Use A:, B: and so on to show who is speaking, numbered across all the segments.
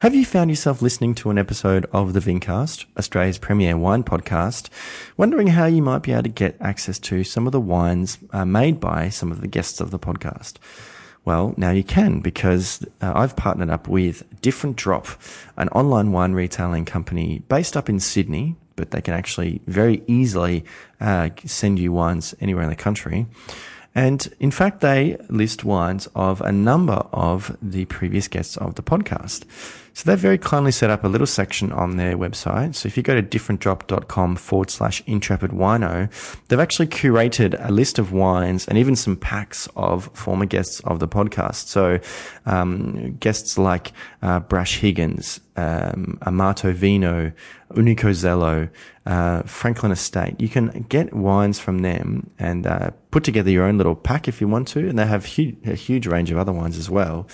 A: Have you found yourself listening to an episode of the Vincast, Australia's premier wine podcast, wondering how you might be able to get access to some of the wines uh, made by some of the guests of the podcast? Well, now you can because uh, I've partnered up with Different Drop, an online wine retailing company based up in Sydney, but they can actually very easily uh, send you wines anywhere in the country. And in fact, they list wines of a number of the previous guests of the podcast. So they've very kindly set up a little section on their website. So if you go to differentdrop.com forward slash intrepid wino, they've actually curated a list of wines and even some packs of former guests of the podcast. So um, guests like uh, Brash Higgins, um, Amato Vino, Unico Zelo, uh, Franklin Estate. You can get wines from them and uh, put together your own little pack if you want to. And they have a huge range of other wines as well.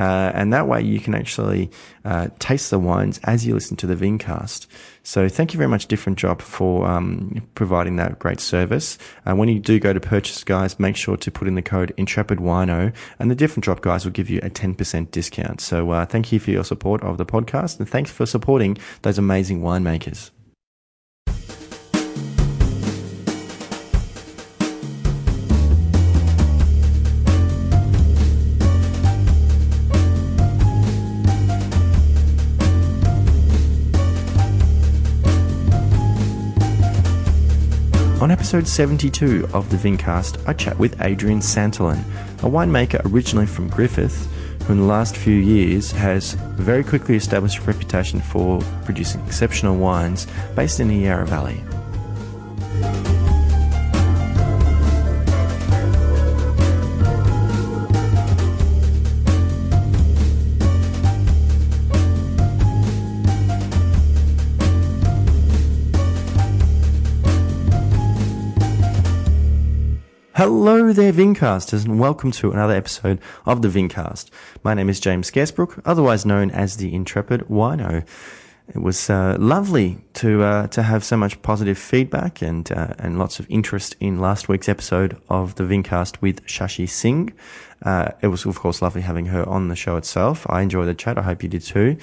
A: Uh, and that way you can actually uh, taste the wines as you listen to the Vincast. So thank you very much, Different Drop, for um, providing that great service. Uh, when you do go to purchase, guys, make sure to put in the code Intrepid Wino, and the Different Drop guys will give you a 10% discount. So uh, thank you for your support of the podcast, and thanks for supporting those amazing winemakers. On episode 72 of the Vincast, I chat with Adrian Santolin, a winemaker originally from Griffith, who in the last few years has very quickly established a reputation for producing exceptional wines based in the Yarra Valley. Hello there, Vincasters, and welcome to another episode of the Vincast. My name is James Scarcebrook, otherwise known as the Intrepid Wino. It was uh, lovely to uh, to have so much positive feedback and uh, and lots of interest in last week's episode of the Vincast with Shashi Singh. Uh, it was, of course, lovely having her on the show itself. I enjoyed the chat. I hope you did too.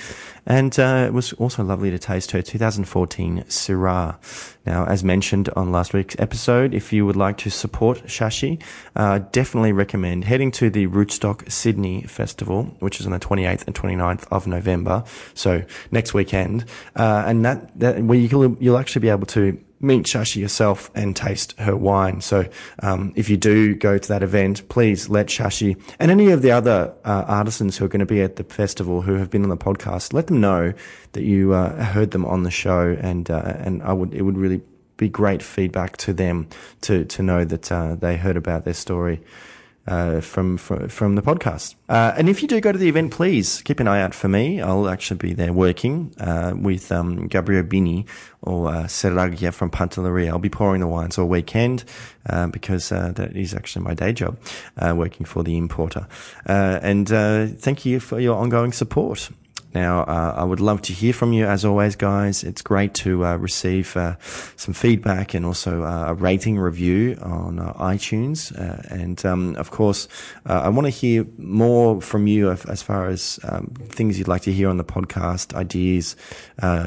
A: And uh, it was also lovely to taste her 2014 Syrah. Now, as mentioned on last week's episode, if you would like to support Shashi, uh, definitely recommend heading to the Rootstock Sydney Festival, which is on the 28th and 29th of November. So next weekend. Uh, and that, that where you you'll actually be able to meet Shashi yourself and taste her wine. So um, if you do go to that event, please let Shashi and any of the other uh, artisans who are going to be at the festival who have been on the podcast, let them know that you uh, heard them on the show, and uh, and I would it would really be great feedback to them to to know that uh, they heard about their story uh, from, from, from the podcast. Uh, and if you do go to the event, please keep an eye out for me. I'll actually be there working uh, with um, Gabrio Bini or uh, Serragghia from Pantelleria. I'll be pouring the wines all weekend uh, because uh, that is actually my day job, uh, working for the importer. and thank you for your ongoing support. Now, uh, I would love to hear from you as always, guys. It's great to uh, receive uh, some feedback and also uh, a rating review on uh, iTunes. And um, of course, I want to hear more from you as far as um, things you'd like to hear on the podcast, ideas,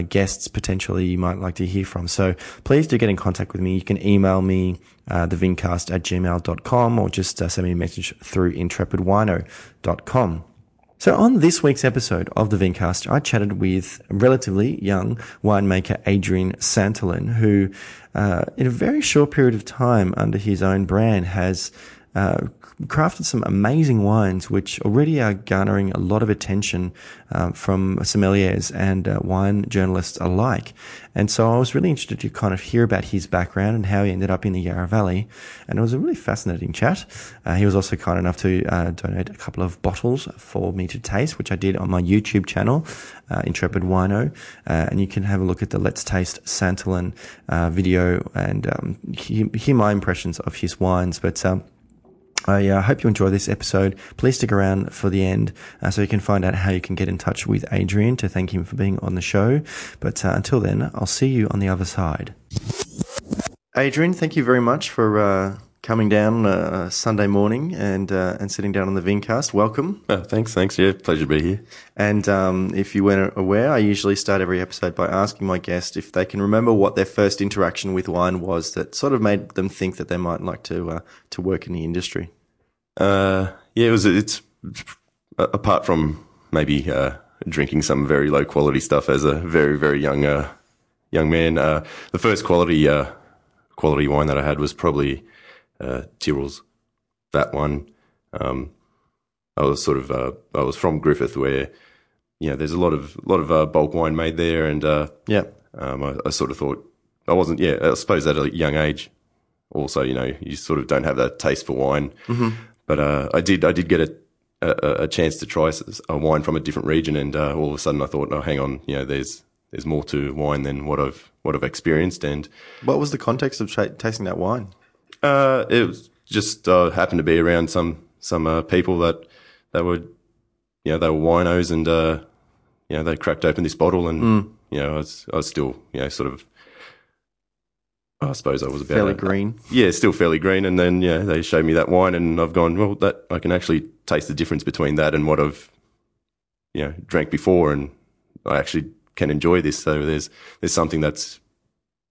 A: guests potentially you might like to hear from. So please do get in contact with me. You can email me. Uh, thevincast at gmail.com or just uh, send me a message through intrepidwino.com. So on this week's episode of the Vincast, I chatted with relatively young winemaker Adrian Santolin, who, uh, in a very short period of time under his own brand has uh, crafted some amazing wines, which already are garnering a lot of attention uh, from sommeliers and uh, wine journalists alike. And so I was really interested to kind of hear about his background and how he ended up in the Yarra Valley. And it was a really fascinating chat. Uh, he was also kind enough to uh, donate a couple of bottles for me to taste, which I did on my YouTube channel, uh, Intrepid Wino. and you can have a look at the Let's Taste Santolin video and um, hear, hear, my impressions of his wines. But um, I uh, hope you enjoy this episode. Please stick around for the end uh, so you can find out how you can get in touch with Adrian to thank him for being on the show. But uh, until then, I'll see you on the other side. Adrian, thank you very much for uh, coming down uh, Sunday morning and uh, and sitting down on the Vincast. Welcome.
B: Oh, thanks, thanks. Yeah, pleasure to be here.
A: And um, if you weren't aware, I usually start every episode by asking my guest if they can remember what their first interaction with wine was that sort of made them think that they might like to uh, to work in the industry.
B: Uh, yeah, it was. It's apart from maybe uh, drinking some very low quality stuff as a very very young uh, young man. Uh, the first quality quality wine that I had was probably uh, Tyrrell's, that one. Um, I was sort of uh, I was from Griffith, where you know there's a lot of a lot of uh, bulk wine made there, and uh,
A: yeah,
B: um, I, I, sort of thought I wasn't. Yeah, I suppose at a young age, also you know you sort of don't have that taste for wine,
A: mm-hmm.
B: but uh, I did I did get a, a, a chance to try a wine from a different region, and uh, all of a sudden I thought, oh, hang on, you know, there's there's more to wine than what I've what I've experienced, and
A: what was the context of tasting that wine?
B: Uh, it was just uh, happened to be around some some uh, people that that were, you know, they were winos, and uh, you know, they cracked open this bottle, and
A: mm.
B: you know, I was I was still, you know, sort of. I suppose I was about
A: fairly green.
B: Yeah, still fairly green. And then yeah, they showed me that wine, and I've gone well. That I can actually taste the difference between that and what I've, you know, drank before, and I actually can enjoy this. So there's there's something that's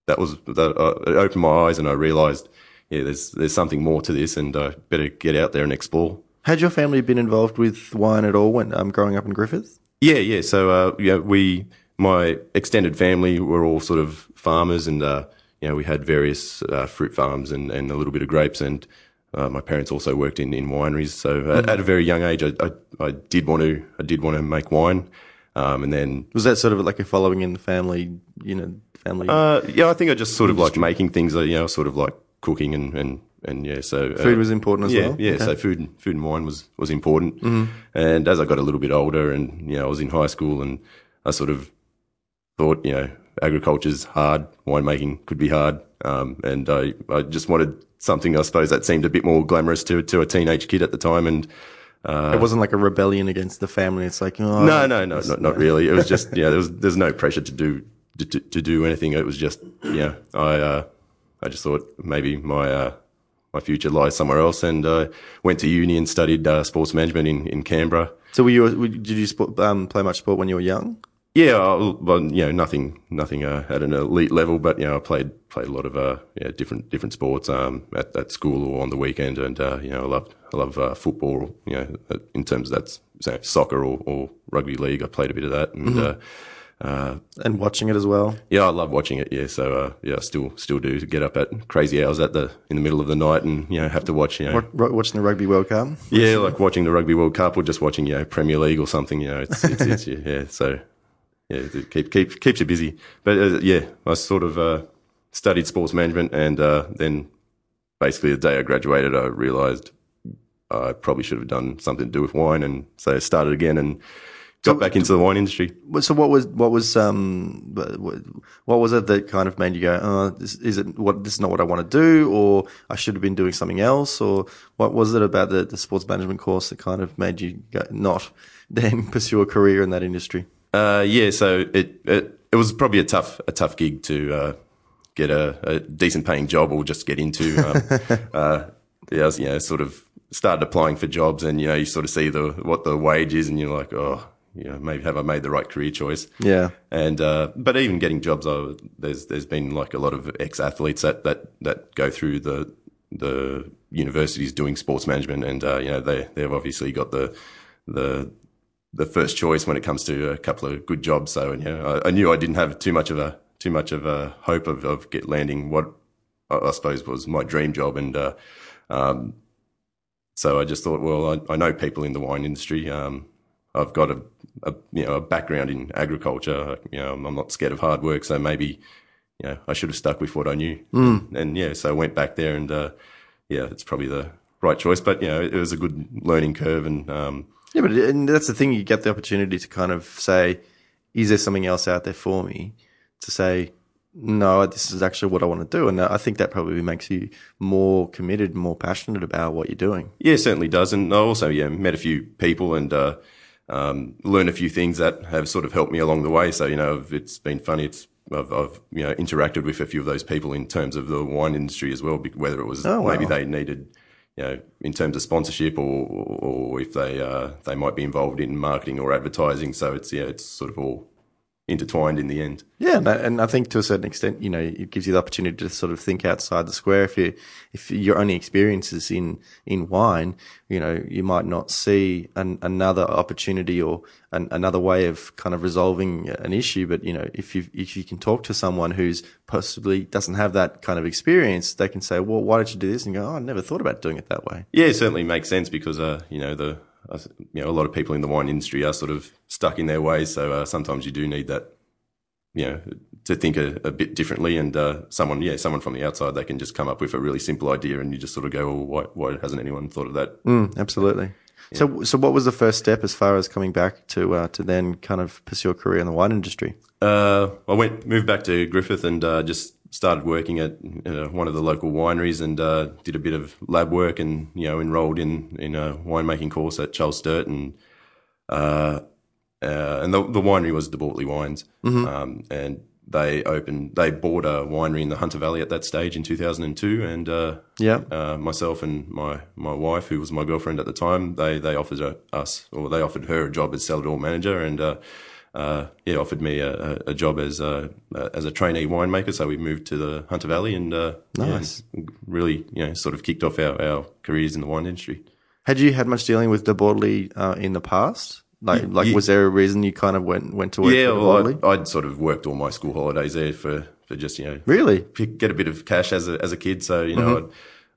B: that was that uh, it opened my eyes, and I realised yeah, there's there's something more to this, and uh, better get out there and explore.
A: Had your family been involved with wine at all when um, growing up in Griffith?
B: Yeah, yeah. So uh, yeah, we my extended family were all sort of farmers, and uh, you know we had various uh, fruit farms and, and a little bit of grapes, and uh, my parents also worked in, in wineries. So mm-hmm. at a very young age, I, I, I did want to I did want to make wine, um, and then
A: was that sort of like a following in the family, you know, family?
B: Uh, yeah, I think I just sort of like making things, you know, sort of like cooking and and and yeah, so
A: uh, food was important as
B: yeah,
A: well.
B: Yeah, okay. so food and food and wine was was important.
A: Mm-hmm.
B: And as I got a little bit older, and you know, I was in high school, and I sort of thought, you know, agriculture's hard, winemaking could be hard, um, and I I just wanted something, I suppose, that seemed a bit more glamorous to to a teenage kid at the time, and.
A: Uh, it wasn't like a rebellion against the family. It's like, oh,
B: no, no, no, not, not really. It was just, yeah, there was, there's no pressure to do, to, to do anything. It was just, yeah, I, uh, I just thought maybe my uh, my future lies somewhere else, and uh, went to uni and studied uh, sports management in, in Canberra.
A: So, were you did you sport, um, play much sport when you were young?
B: Yeah, well, you know, nothing, nothing uh, at an elite level, but you know, I played played a lot of uh, yeah, different different sports um, at, at school or on the weekend, and uh, you know, I love I love uh, football. You know, in terms of that's soccer or, or, rugby league, I played a bit of that, and
A: mm-hmm. Uh, and watching it as well.
B: Yeah, I love watching it. Yeah, so uh, yeah, I still still do get up at crazy hours at the in the middle of the night and you know have to watch you know
A: watching the Rugby World Cup.
B: Yeah, like watching the Rugby World Cup or just watching you know Premier League or something. You know, it's it's, it's yeah. So yeah, it keep keep keeps you busy. But uh, yeah, I sort of uh, studied sports management and uh, then basically the day I graduated, I realised I probably should have done something to do with wine, and so I started again and got so, back into the wine industry.
A: So what was what was um what was it that kind of made you go, oh, this, is it what this is not what I want to do, or I should have been doing something else, or what was it about the, the sports management course that kind of made you go, not then pursue a career in that industry?
B: Uh, yeah, so it, it it was probably a tough a tough gig to uh, get a, a, decent paying job or just get into. Um, uh, yeah, was, you know, sort of started applying for jobs, and you know, you sort of see the what the wage is, and you're like, oh you know, maybe have I made the right career choice?
A: Yeah.
B: And uh, but even getting jobs, uh, there's there's been like a lot of ex athletes that, that that go through the the universities doing sports management, and uh, you know they they've obviously got the the the first choice when it comes to a couple of good jobs. So and, you know, I, I knew I didn't have too much of a too much of a hope of of get landing what I, suppose was my dream job, and uh, um, so I just thought, well, I, I, know people in the wine industry. Um, I've got a, a, you know a background in agriculture. You know, I'm not scared of hard work, so maybe you know I should have stuck with what I knew.
A: Mm.
B: And yeah, so I went back there, and uh, yeah, it's probably the right choice. But you know, it was a good learning curve, and um,
A: yeah, but and that's the thing. You get the opportunity to kind of say, "Is there something else out there for me?" To say, no, this is actually what I want to do. And I think that probably makes you more committed, more passionate about what you're doing.
B: Yeah, certainly does. And I also, yeah, met a few people and, uh, um, learn a few things that have sort of helped me along the way. So, you know, it's been funny. It's I've, I've you know interacted with a few of those people in terms of the wine industry as well. Whether it was
A: Oh, wow.
B: maybe they needed, you know, in terms of sponsorship, or or if they uh, they might be involved in marketing or advertising. So it's yeah, it's sort of all intertwined in the end.
A: Yeah, and I- think to a certain extent, you know, it gives you the opportunity to sort of think outside the square. If you, if your only experiences in in wine, you know, you might not see an, another opportunity or an, another way of kind of resolving an issue. But you know, if you if you can talk to someone who's possibly doesn't have that kind of experience, they can say, "Well, why don't you do this?" And go, "Oh, I never thought about doing it that way."
B: Yeah, it certainly makes sense because uh, you know the you know a lot of people in the wine industry are sort of stuck in their ways. So uh, sometimes you do need that, you know, to think a, a bit differently. And uh, someone, yeah, someone from the outside, they can just come up with a really simple idea, and you just sort of go, well, why, why hasn't anyone thought of that?
A: Mm, absolutely. So, so what was the first step as far as coming back to uh, to then kind of pursue a career in the wine industry?
B: Uh, I went moved back to Griffith and uh, just started working at uh, one of the local wineries and uh, did a bit of lab work and you know enrolled in in a winemaking course at Charles Sturt and uh, uh, and the, the winery was De Bortoli Wines um, and they opened they bought a winery in the Hunter Valley at that stage in 2002 and uh,
A: Yeah.
B: uh, myself and my, my wife, who was my girlfriend at the time, they they offered us or they offered her a job as cellar door manager, and uh, yeah, offered me a, a- job as a as a trainee winemaker. So we moved to the Hunter Valley and uh, yeah,
A: Nice.
B: really you know sort of kicked off our, our careers in the wine industry.
A: Had you had much dealing with De Bortoli uh, in the past? Like, like,
B: ye-
A: was there a reason you kind of went went to work
B: Yeah,
A: for
B: well, I'd, I'd sort of worked all my school holidays there for, for just you know
A: Really?
B: get a bit of cash as a as a kid. So you know,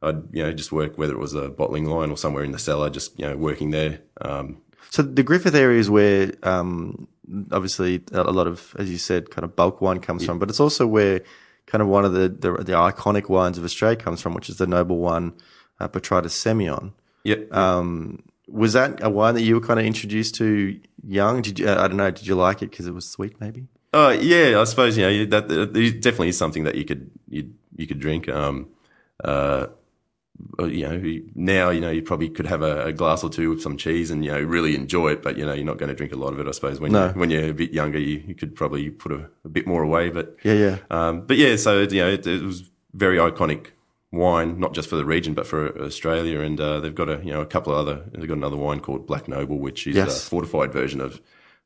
B: I'd, I'd you know just work whether it was a bottling line or somewhere in the cellar, just you know working there. Um,
A: So the Griffith area is where, um, obviously, a lot of, as you said, kind of bulk wine comes from, but it's also where kind of one of the, the the iconic wines of Australia comes from, which is the noble one, uh, Semillon.
B: yeah,
A: Um, was that a wine that you were kind of introduced to young? Did you? I don't know. Did you like it because it was sweet? Maybe.
B: Oh yeah, I suppose you know that, that definitely is something that you could you you could drink. Um, uh, uh, you know, now you know you probably could have a, a glass or two with some cheese and you know really enjoy it, but you know you're not going to drink a lot of it. I suppose when
A: No.
B: you, when you're a bit younger, you, you could probably put a, a bit more away. But
A: Yeah, yeah.
B: um, but yeah, so you know it, it was very iconic wine, not just for the region but for Australia. And uh, they've got a you know a couple of other they've got another wine called Black Noble, which is
A: Yes.
B: a fortified version of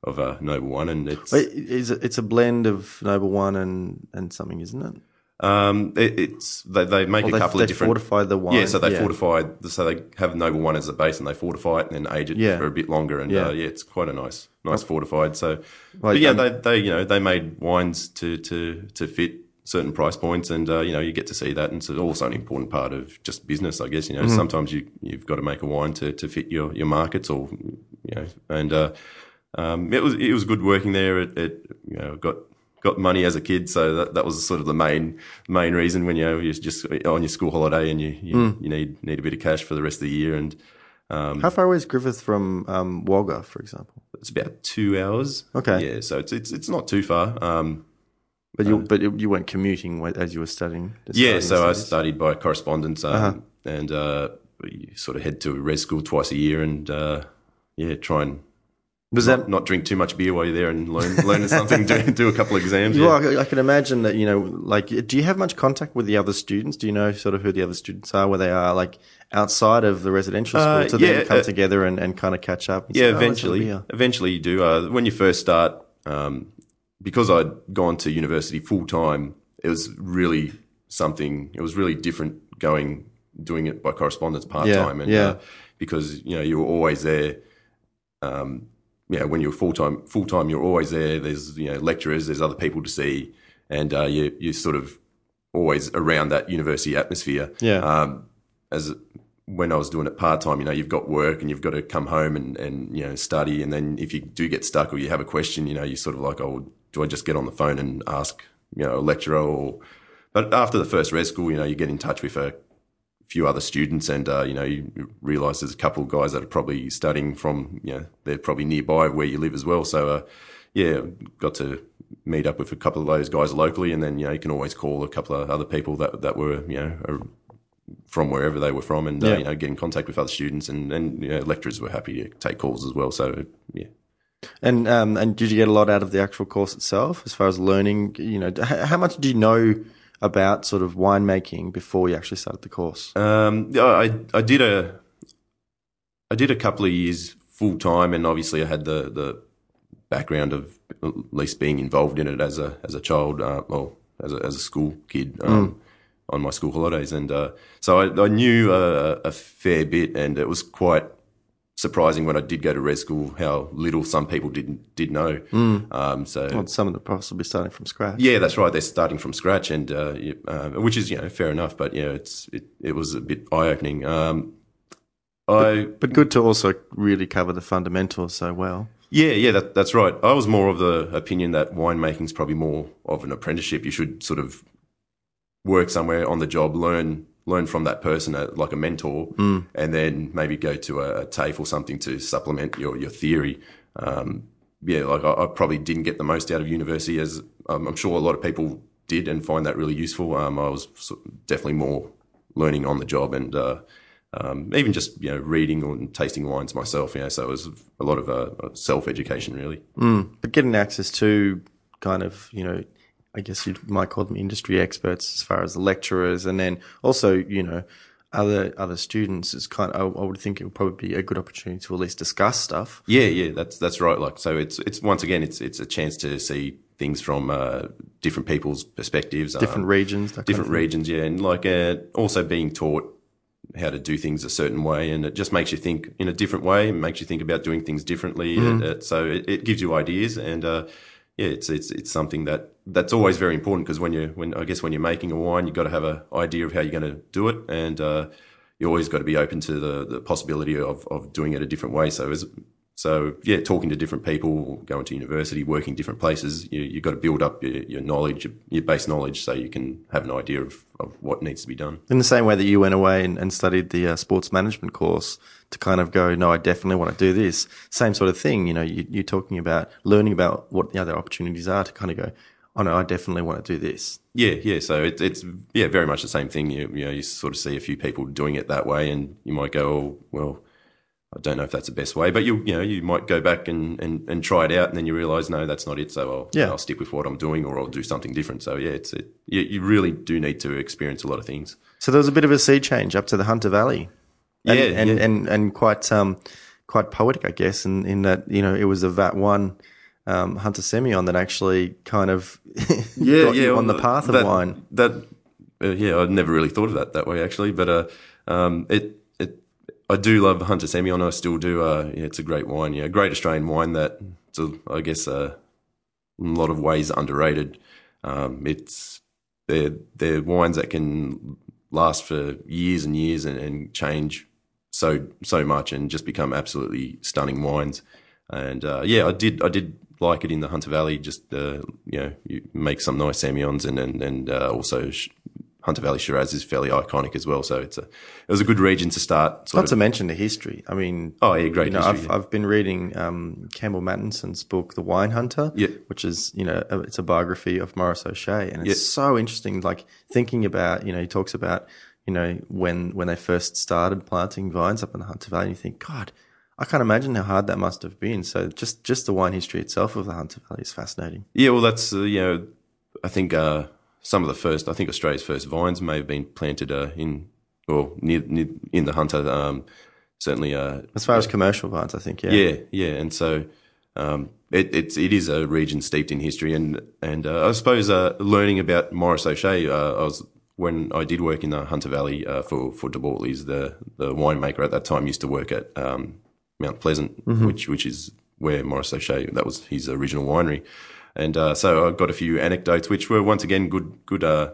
B: of a Noble one, and it's
A: It's a, it's a blend of noble one and and something, isn't it?
B: Um, it, it's they, they make
A: Or
B: a
A: they,
B: couple
A: they
B: of different.
A: fortify the wine.
B: yeah, so they fortify. So they have noble one as a base, and they fortify it, and then age it
A: Yeah.
B: for a bit longer. And
A: Yeah.
B: uh, yeah, it's quite a nice, nice fortified. So,
A: Like,
B: but yeah,
A: um,
B: they, they you know they made wines to to to fit certain price points, and uh, you know you get to see that, and it's also an important part of just business, I guess. You know,
A: Mm-hmm.
B: sometimes you you've got to make a wine to to fit your your markets, or you know, and uh, um, it was it was good working there. It, it you know got got money as a kid, so that, that was sort of the main main reason when you know you're just on your school holiday and you you,
A: Hmm.
B: you need need a bit of cash for the rest of the year, and
A: How far away is Griffith from um, Wagga, for example?
B: it's about two hours.
A: Okay.
B: yeah, so it's it's it's not too far. Um,
A: But you but you weren't commuting as you were studying.
B: yeah, so I studied by correspondence, um,
A: Uh-huh.
B: and uh, you sort of head to res school twice a year, and uh, yeah, try and.
A: Was
B: not,
A: that
B: not drink too much beer while you're there and learn learn something, do, do a couple of exams. yeah.
A: Well, I, I can imagine that, you know, like, do you have much contact with the other students? Do you know sort of who the other students are, where they are, like, outside of the residential school
B: Uh,
A: to
B: yeah,
A: then come
B: uh,
A: together and, and kind of catch up? and
B: Yeah,
A: say, "Oh, let's have a
B: eventually,
A: beer."
B: eventually you do. Uh, when you first start, um, because I'd gone to university full time, it was really something. It was really different going doing it by correspondence part time, and
A: yeah.
B: Uh, because you know you were always there. Um, you know, when you're full time, full time, you're always there. There's you know lecturers, there's other people to see, and uh, you you sort of always around that university atmosphere.
A: Yeah.
B: Um, as when I was doing it part time, you know, you've got work and you've got to come home and, and, you know, study. And then if you do get stuck or you have a question, you know, you're sort of like, oh, do I just get on the phone and ask, you know, a lecturer or, but after the first res school, you know, you get in touch with a few other students and, uh, you know, you realize there's a couple of guys that are probably studying from, you know, they're probably nearby where you live as well. So, uh, yeah, got to meet up with a couple of those guys locally, and then you know you can always call a couple of other people that that were you know are from wherever they were from, and
A: Yeah.
B: uh, you know get in contact with other students, and and you know, lecturers were happy to take calls as well. So yeah,
A: And um, and did you get a lot out of the actual course itself, as far as learning? You know, how much do you know about sort of winemaking before you actually started the course?
B: Um, I I did a I did a couple of years full time, and obviously I had the the background of at least being involved in it as a as a child, uh, well as a as a school kid. Um, mm. On my school holidays, and uh, so I, I knew a, a fair bit, and it was quite surprising when I did go to res school how little some people didn't did know.
A: Mm. Um, so well, some of them possibly starting from scratch.
B: Yeah, that's right. They're starting from scratch, and uh, uh, which is you know fair enough. But yeah, it's it, it was a bit eye opening. Um,
A: I but, but, good to also really cover the fundamentals so well.
B: Yeah, yeah, that, that's right. I was more of the opinion that winemaking is probably more of an apprenticeship. You should sort of work somewhere on the job, learn learn from that person, uh, like a mentor,
A: mm.
B: and then maybe go to a, a, TAFE or something to supplement your your theory. Um, yeah, like I, I, probably didn't get the most out of university, as um, I'm sure a lot of people did, and find that really useful. Um, I was definitely more learning on the job and. Uh, um, even just you know reading and tasting wines myself, you know, so it was a lot of uh, self education really.
A: Mm, but getting access to kind of you know I guess you might call them industry experts as far as the lecturers, and then also you know other other students is kind of I, would think it would probably be a good opportunity to at least discuss stuff.
B: Yeah, yeah, that's that's right. Like so, it's it's once again it's it's a chance to see things from uh, different people's perspectives,
A: different um, regions,
B: different regions, yeah, and like uh, also being taught how to do things a certain way, and it just makes you think in a different way, makes you think about doing things differently. Mm. So it, it, gives you ideas, and uh, yeah, it's it's it's something that that's always very important because when you when I guess when you're making a wine, you've got to have an idea of how you're going to do it, and uh, you always got to be open to the the possibility of of doing it a different way. So as so yeah, talking to different people, going to university, working different places, you you got to build up your, your knowledge, your, your, base knowledge, so you can have an idea of, of what needs to be done.
A: In the same way that you went away and, and studied the uh, sports management course to kind of go, no, I definitely want to do this. Same sort of thing, you know. You, you're talking about learning about what the other opportunities are to kind of go, oh no, I definitely want to do this.
B: Yeah, yeah. So it, it's yeah, very much the same thing. You you know, you sort of see a few people doing it that way, and you might go, oh, well I don't know if that's the best way, but you you know you might go back and, and, and try it out, and then you realise no, that's not it. So I'll yeah. I'll stick with what I'm doing, or I'll do something different. So yeah, it's it, you, you really do need to experience a lot of things.
A: So there was a bit of a sea change up to the Hunter Valley,
B: and,
A: yeah,
B: and,
A: yeah. and and quite um quite poetic, I guess, in in that you know it was a VAT one. Um, Hunter Semillon that actually kind of
B: yeah, yeah,
A: on the path of
B: that,
A: wine.
B: That uh, yeah, I'd never really thought of that that way actually, but uh, um, it it I do love Hunter Semillon. I still do. Uh, yeah, it's a great wine. Yeah, great Australian wine that, a, I guess, uh, in a lot of ways underrated. Um, it's they're they're wines that can last for years and years and, and, change so so much and just become absolutely stunning wines. And uh, yeah, I did I did like it in the Hunter Valley. Just uh, you know, you make some nice Semillons and and, and uh, also Hunter Valley Shiraz is fairly iconic as well. So it's a it was a good region to start.
A: Not of. to mention the history. I mean,
B: oh yeah, great.
A: You know,
B: history,
A: I've yeah. I've been reading um, Campbell Mattinson's book, The Wine Hunter,
B: yeah.
A: which is you know it's a biography of Maurice O'Shea, and it's yeah. so interesting. Like thinking about you know he talks about you know when when they first started planting vines up in the Hunter Valley, and you think God. I can't imagine how hard that must have been. So just just the wine history itself of the Hunter Valley is fascinating.
B: Yeah, well, that's uh, you know, I think uh, some of the first, I think Australia's first vines may have been planted uh, in or near, near, in the Hunter. Um, certainly, uh,
A: as far as commercial vines, I think, yeah,
B: yeah, yeah, and so. Um, it, it's it is a region steeped in history, and and uh, I suppose uh, learning about Maurice O'Shea, uh, I was when I did work in the Hunter Valley uh, for for De Bortoli's, the the winemaker at that time used to work at um, Mount Pleasant,
A: mm-hmm.
B: which which is where Maurice O'Shea that was his original winery. And uh, so I got a few anecdotes, which were once again good, good, uh,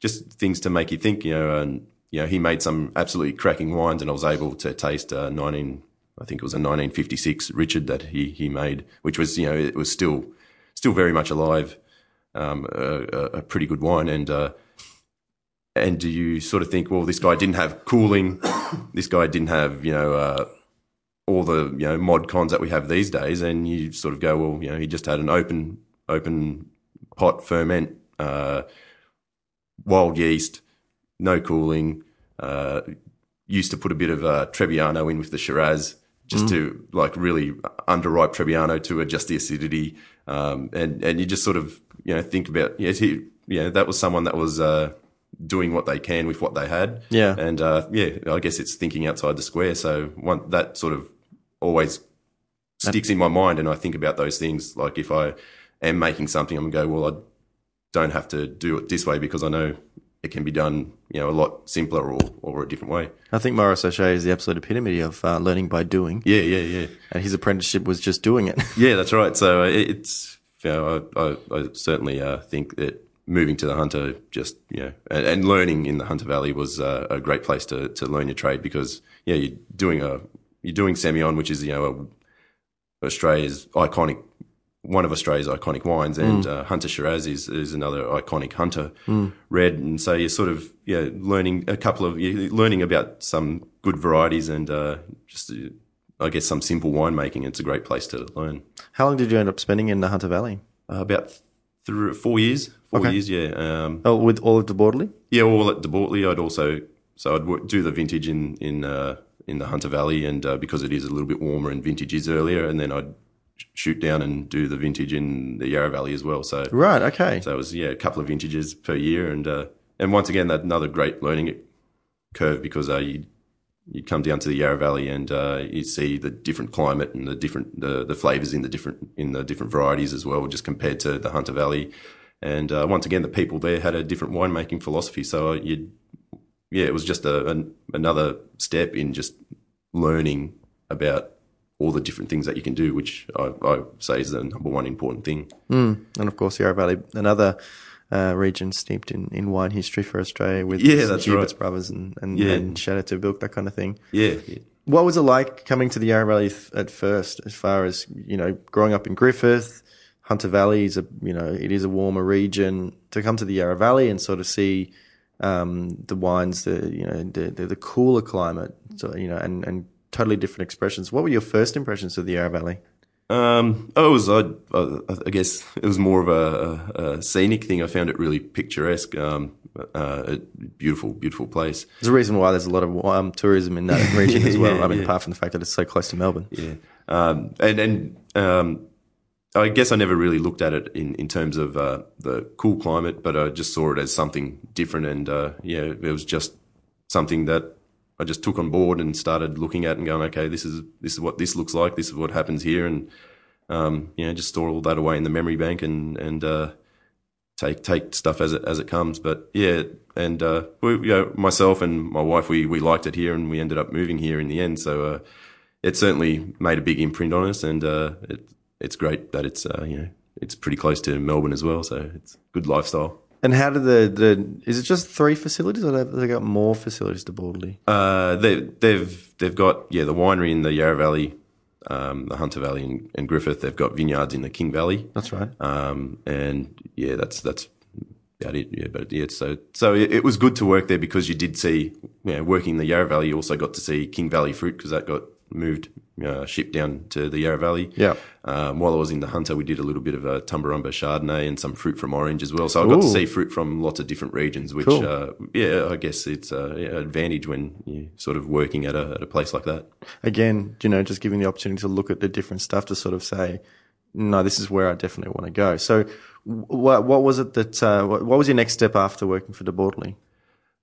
B: just things to make you think. You know, and you know, he made some absolutely cracking wines, and I was able to taste uh, 19, I think it was a 1956 Richard that he he made, which was you know it was still still very much alive, um, a, a, pretty good wine, and uh, and do you sort of think, well, this guy didn't have cooling, this guy didn't have you know uh, all the you know mod cons that we have these days, and you sort of go, well, you know, he just had an open open pot ferment, uh, wild yeast, no cooling. Uh, used to put a bit of uh, Trebbiano in with the Shiraz. just to like really underripe Trebbiano to adjust the acidity. Um, and, and you just sort of, you know, think about, yeah, he, yeah, that was someone that was, uh, doing what they can with what they had.
A: Yeah.
B: And, uh, yeah, I guess it's thinking outside the square. So one, that sort of always sticks in my mind. And I think about those things. Like if I am making something, I'm going to go, well, I don't have to do it this way because I know it can be done, you know, a lot simpler or, or a different way.
A: I think Maurice O'Shea is the absolute epitome of uh, learning by doing.
B: Yeah, yeah, yeah.
A: And his apprenticeship was just doing it.
B: Yeah, that's right. So uh, it's, you know, I, I, I certainly uh, think that moving to the Hunter, just you know, and, and learning in the Hunter Valley was uh, a great place to to learn your trade because yeah, you're doing a you're doing Semillon, which is you know a, Australia's iconic. One of Australia's iconic wines, and uh, Hunter Shiraz is, is another iconic Hunter red, and so you're sort of yeah learning a couple of you're learning about some good varieties and uh, just uh, I guess some simple winemaking. It's a great place to learn.
A: How long did you end up spending in the Hunter Valley?
B: Uh, about th- four years. Four
A: Okay.
B: years, yeah. Um,
A: Oh, with all of De Bortoli?
B: yeah, all at De Bortoli. I'd also so I'd do the vintage in in uh, in the Hunter Valley, and uh, because it is a little bit warmer and vintage is earlier, and then I'd shoot down and do the vintage in the Yarra Valley as well. So
A: Right, okay.
B: so it was yeah a couple of vintages per year, and uh, and once again that another great learning curve because uh, you you come down to the Yarra Valley and uh, you see the different climate and the different the, the flavors in the different in the different varieties as well, just compared to the Hunter Valley. And uh, once again, the people there had a different winemaking philosophy, so you yeah, it was just a, an, another step in just learning about all the different things that you can do, which I, I say is the number one important thing.
A: And of course, Yarra Valley, another uh, region steeped in, in wine history for Australia with
B: Yeah, that's
A: Hubert's
B: right.
A: brothers and, and,
B: Yeah.
A: and Chateau Tahbilk, that kind of thing.
B: Yeah, yeah.
A: What was it like coming to the Yarra Valley th- at first, as far as, you know, growing up in Griffith, Hunter Valley is a, you know, it is a warmer region, to come to the Yarra Valley and sort of see um, the wines, the, you know, the, the, the cooler climate, so, you know, and, and totally different expressions. What were your first impressions of the Yarra Valley?
B: Um, oh, it was, I, I, I guess it was more of a, a, scenic thing. I found it really picturesque. Um, uh, a beautiful, beautiful place.
A: There's a reason why there's a lot of um, tourism in that region as well.
B: Yeah,
A: I mean,
B: yeah.
A: apart from the fact that it's so close to Melbourne.
B: Yeah. Um, and, and, um, I guess I never really looked at it in, in terms of, uh, the cool climate, but I just saw it as something different. And, uh, yeah, it was just something that I just took on board and started looking at and going, okay, this is, this is what this looks like. This is what happens here. And, um, you know, just store all that away in the memory bank and, and, uh, take take stuff as it as it comes. But yeah, and uh, we, you know, myself and my wife, we we liked it here, and we ended up moving here in the end. So uh, it certainly made a big imprint on us, and uh, it, it's great that it's uh, you know it's pretty close to Melbourne as well. So it's good lifestyle.
A: And how did the, the is it just three facilities or have they got more facilities De Bortoli?
B: Uh, they, they've they've got yeah the winery in the Yarra Valley, um, the Hunter Valley, and, and Griffith. They've got vineyards in the King Valley.
A: That's right.
B: Um, and yeah, that's that's about it. Yeah, but yeah, so so it, it was good to work there because you did see, you know, working in the Yarra Valley, you also got to see King Valley fruit because that got moved, uh, shipped down to the Yarra Valley.
A: Yeah.
B: Um, while I was in the Hunter, we did a little bit of a Tumbarumba Chardonnay and some fruit from Orange as well. So I got to see fruit from lots of different regions, which
A: Cool.
B: uh, yeah, I guess it's an advantage when you're sort of working at a at a place like that.
A: Again, you know, just giving the opportunity to look at the different stuff to sort of say, no, this is where I definitely want to go. So, what what was it that uh, what, what was your next step after working for De Bortoli?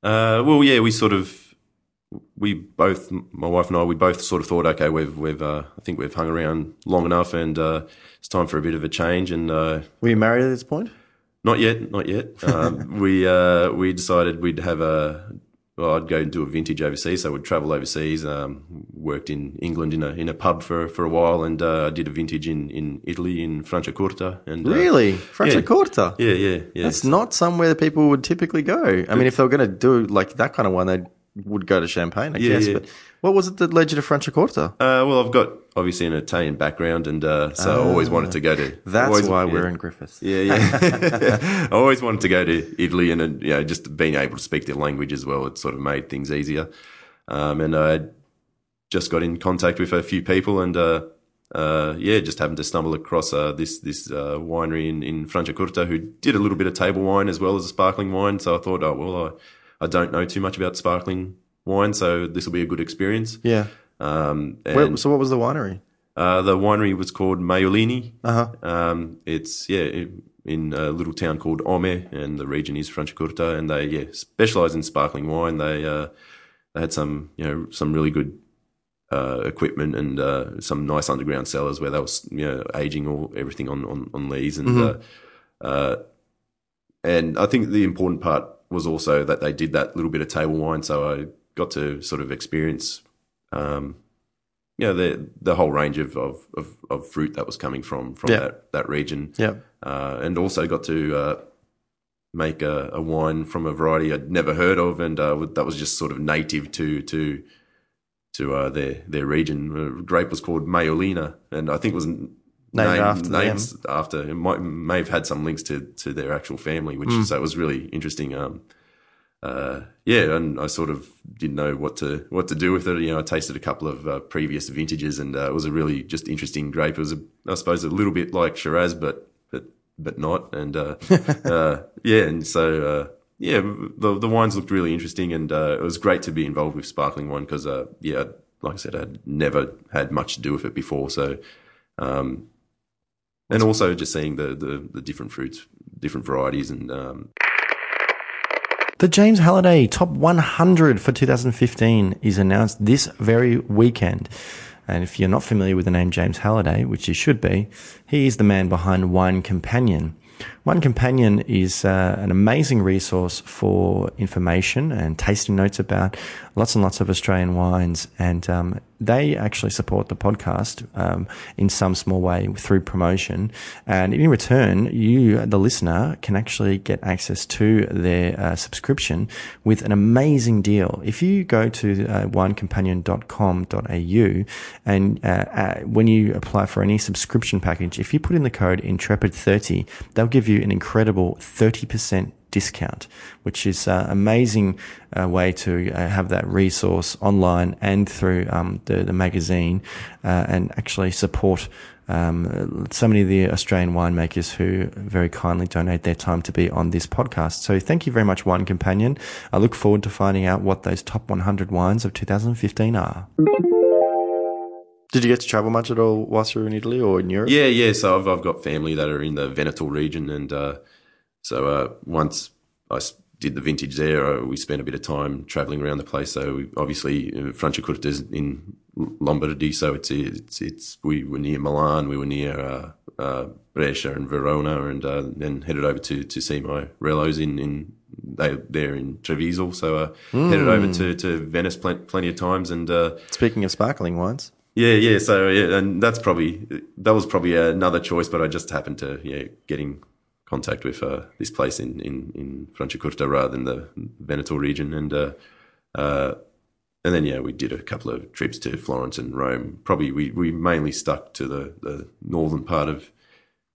B: Uh, well, yeah, we sort of, we both, my wife and I, we both sort of thought, okay, we've, we've, uh, I think we've hung around long enough, and uh, it's time for a bit of a change. And uh,
A: Were you married at this point?
B: not yet, not yet. Um, we uh, we decided we'd have a. Well, I'd go and do a vintage overseas, so we'd travel overseas. Um, worked in England in a in a pub for for a while, and uh, I did a vintage in, in Italy in Franciacorta. And uh,
A: Really, Franciacorta?
B: yeah, yeah, yeah.
A: That's not somewhere that people would typically go. I mean, if they were going to do like that kind of one, they would go to Champagne, I
B: Yeah,
A: guess.
B: yeah.
A: But what was it that led you to Franciacorta?
B: Uh, well, I've got obviously an Italian background, and uh, so I always wanted to go to.
A: Ah, That's
B: always-
A: why
B: yeah.
A: we're in Griffiths.
B: Yeah, yeah. I always wanted to go to Italy, and uh, you know, just being able to speak their language as well, it sort of made things easier. Um, and I just got in contact with a few people, and uh, uh, yeah, just happened to stumble across uh, this this uh, winery in in Franciacorta who did a little bit of table wine as well as a sparkling wine. So I thought, oh well, I, I don't know too much about sparkling wine, so this will be a good experience.
A: Yeah.
B: Um, and
A: Where, so what was the winery?
B: uh, the winery was called Maiolini.
A: Uh-huh.
B: Um, it's yeah in, in a little town called Ome, and the region is Franciacorta, and they yeah specialize in sparkling wine. They uh, they had some you know some really good uh, equipment and uh, some nice underground cellars where they was you know aging all everything on on, on lees and uh, uh, and I think the important part was also that they did that little bit of table wine, so I got to sort of experience. Um, you know the the whole range of, of, of, of fruit that was coming from from
A: Yeah.
B: that, that region,
A: Yeah.
B: uh, and also got to uh, make a, a wine from a variety I'd never heard of, and uh, that was just sort of native to to to uh, their their region. The grape was called Maiolina, and I think it was
A: after them.
B: names after it might may have had some links to to their actual family, which
A: Hmm.
B: so it was really interesting. Um, uh, yeah, and I sort of didn't know what to what to do with it. You know, I tasted a couple of uh, previous vintages, and uh, it was a really just interesting grape. It was, a, I suppose, a little bit like Shiraz, but but but not. And uh, uh, yeah, and so uh, yeah, the the wines looked really interesting, and uh, it was great to be involved with sparkling wine because uh, yeah, like I said, I'd never had much to do with it before. So, um, and also just seeing the, the the different fruits, different varieties, and um,
A: The James Halliday Top 100 for 2015 is announced this very weekend. And if you're not familiar with the name James Halliday, which you should be, he is the man behind Wine Companion. Wine Companion is uh, an amazing resource for information and tasting notes about lots and lots of Australian wines. And um, they actually support the podcast um, in some small way through promotion. And in return, you, the listener, can actually get access to their uh, subscription with an amazing deal. If you go to uh, winecompanion.com.au and uh, uh, when you apply for any subscription package, if you put in the code Intrepid30, they'll give you an incredible 30% discount, which is uh, amazing uh, way to uh, have that resource online and through um, the, the magazine uh, and actually support um, so many of the Australian winemakers who very kindly donate their time to be on this podcast. So thank you very much, Wine Companion. I look forward to finding out what those top 100 wines of 2015 are. Did you get to travel much at all whilst you were in Italy or in Europe?
B: Yeah, yeah. So I've I've got family that are in the Veneto region, and uh, so uh, once I did the vintage there, uh, we spent a bit of time traveling around the place. So we, obviously, uh, Franciacorta is in Lombardy, so it's it's it's we were near Milan, we were near uh, uh, Brescia and Verona, and uh, then headed over to to see my relos in in they they're in Treviso. So uh, headed over to to Venice plen- plenty of times, and. Uh,
A: Speaking of sparkling wines.
B: yeah, yeah. So yeah, and that's probably that was probably another choice, but I just happened to yeah get in contact with uh, this place in in in Franciacorta rather than the Veneto region, and uh, uh, and then yeah, we did a couple of trips to Florence and Rome. Probably we we mainly stuck to the the northern part of.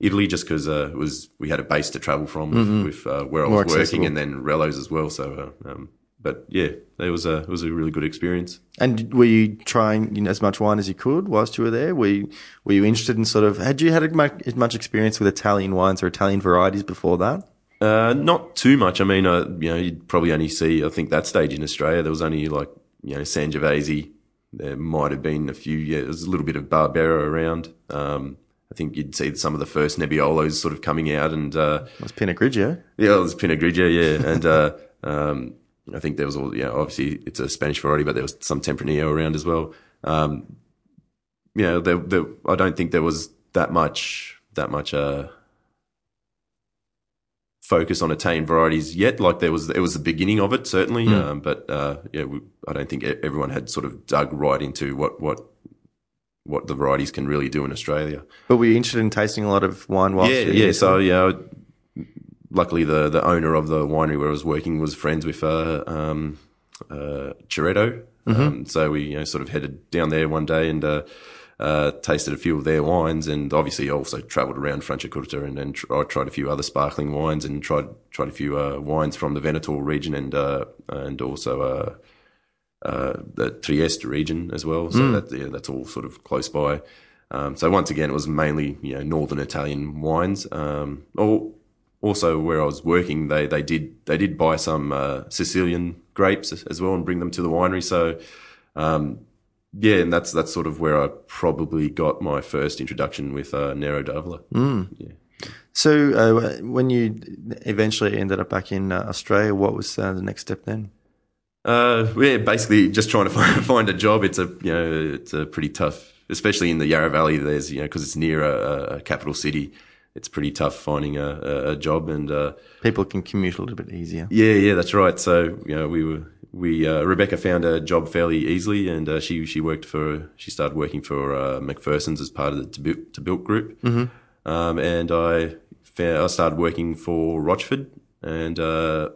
B: Italy, just because uh, it was we had a base to travel from with, with uh, where I
A: More
B: was
A: accessible.
B: working, and then Relos as well. So, uh, um, but yeah, it was a it was a really good experience.
A: And were you trying you know, as much wine as you could whilst you were there? Were you, were you interested in sort of, had you had much, much experience with Italian wines or Italian varieties before that?
B: Uh, not too much. I mean, uh, you know, you'd probably only see. I think that stage in Australia, there was only like you know Sangiovese. There might have been a few. Yeah, there was a little bit of Barbera around. Um, I think you'd see some of the first Nebbiolos sort of coming out, and uh,
A: It was Pinot Grigio.
B: yeah, it was Pinot Grigio, yeah, and uh, um, I think there was all. Yeah, obviously it's a Spanish variety, but there was some Tempranillo around as well. Um, you know, there, there, I don't think there was that much that much uh, focus on Italian varieties yet. Like there was, it was the beginning of it certainly, um, but uh, yeah, we, I don't think everyone had sort of dug right into what what what the varieties can really do in Australia.
A: But were you interested in tasting a lot of wine whilst
B: Yeah,
A: you
B: yeah. So yeah, luckily the the owner of the winery where I was working was friends with uh, um, uh, Chiretto. Um, so we you know sort of headed down there one day and. Uh, uh, tasted a few of their wines, and obviously also travelled around Franciacorta and, and tr- I tried a few other sparkling wines, and tried tried a few uh, wines from the Veneto region, and uh, and also uh, uh, the Trieste region as well. So that, yeah, that's all sort of close by. Um, so once again, it was mainly you know northern Italian wines. Um, al- also, where I was working, they they did they did buy some uh, Sicilian grapes as- well and bring them to the winery. So um, yeah, and that's that's sort of where I probably got my first introduction with uh, Nero d'Avola. Yeah.
A: So uh, when you eventually ended up back in uh, Australia, what was uh, the next step then?
B: Uh, yeah, basically just trying to find, find a job. It's a you know it's a pretty tough, especially in the Yarra Valley. There's you know because it's near a, a capital city. It's pretty tough finding a, a, job, and uh,
A: People can commute a little bit easier.
B: yeah, yeah, that's right. So you know we were we uh, Rebecca found a job fairly easily, and uh, she she worked for she started working for uh, McPherson's as part of the Tahbilk group, mm-hmm. um, and I found, I started working for Rochford, and uh,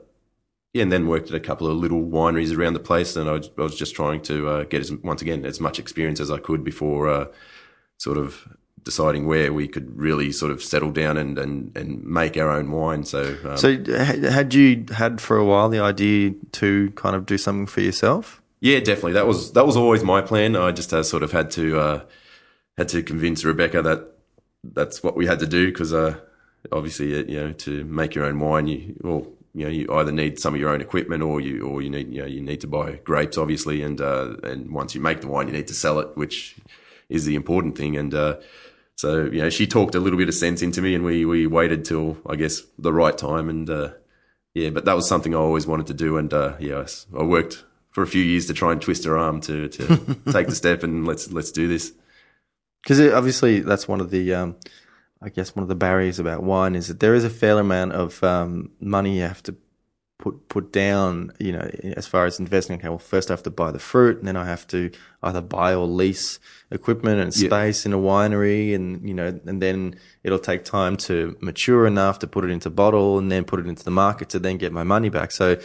B: yeah, and then worked at a couple of little wineries around the place, and I was, I was just trying to uh, get as, once again as much experience as I could before uh, sort of deciding where we could really sort of settle down and and, and make our own wine. So, um,
A: So had you had for a while the idea to kind of do something for yourself?
B: yeah, definitely that was that was always my plan. I just uh, sort of had to uh, had to convince Rebecca that that's what we had to do because uh, obviously uh, you know to make your own wine you well you know you either need some of your own equipment or you or you need you know you need to buy grapes obviously and uh, and once you make the wine you need to sell it which is the important thing and uh, so you know she talked a little bit of sense into me and we we waited till I guess the right time and uh, yeah but that was something I always wanted to do and uh, yeah I I worked for a few years to try and twist her arm to to take the step and let's let's do this.
A: Because obviously that's one of the, um, I guess one of the barriers about wine is that there is a fair amount of um, money you have to put put down. You know, as far as investing. Okay, well, first I have to buy the fruit, and then I have to either buy or lease equipment and
B: Yeah.
A: space in a winery, and you know, and then it'll take time to mature enough to put it into bottle, and then put it into the market to then get my money back. So,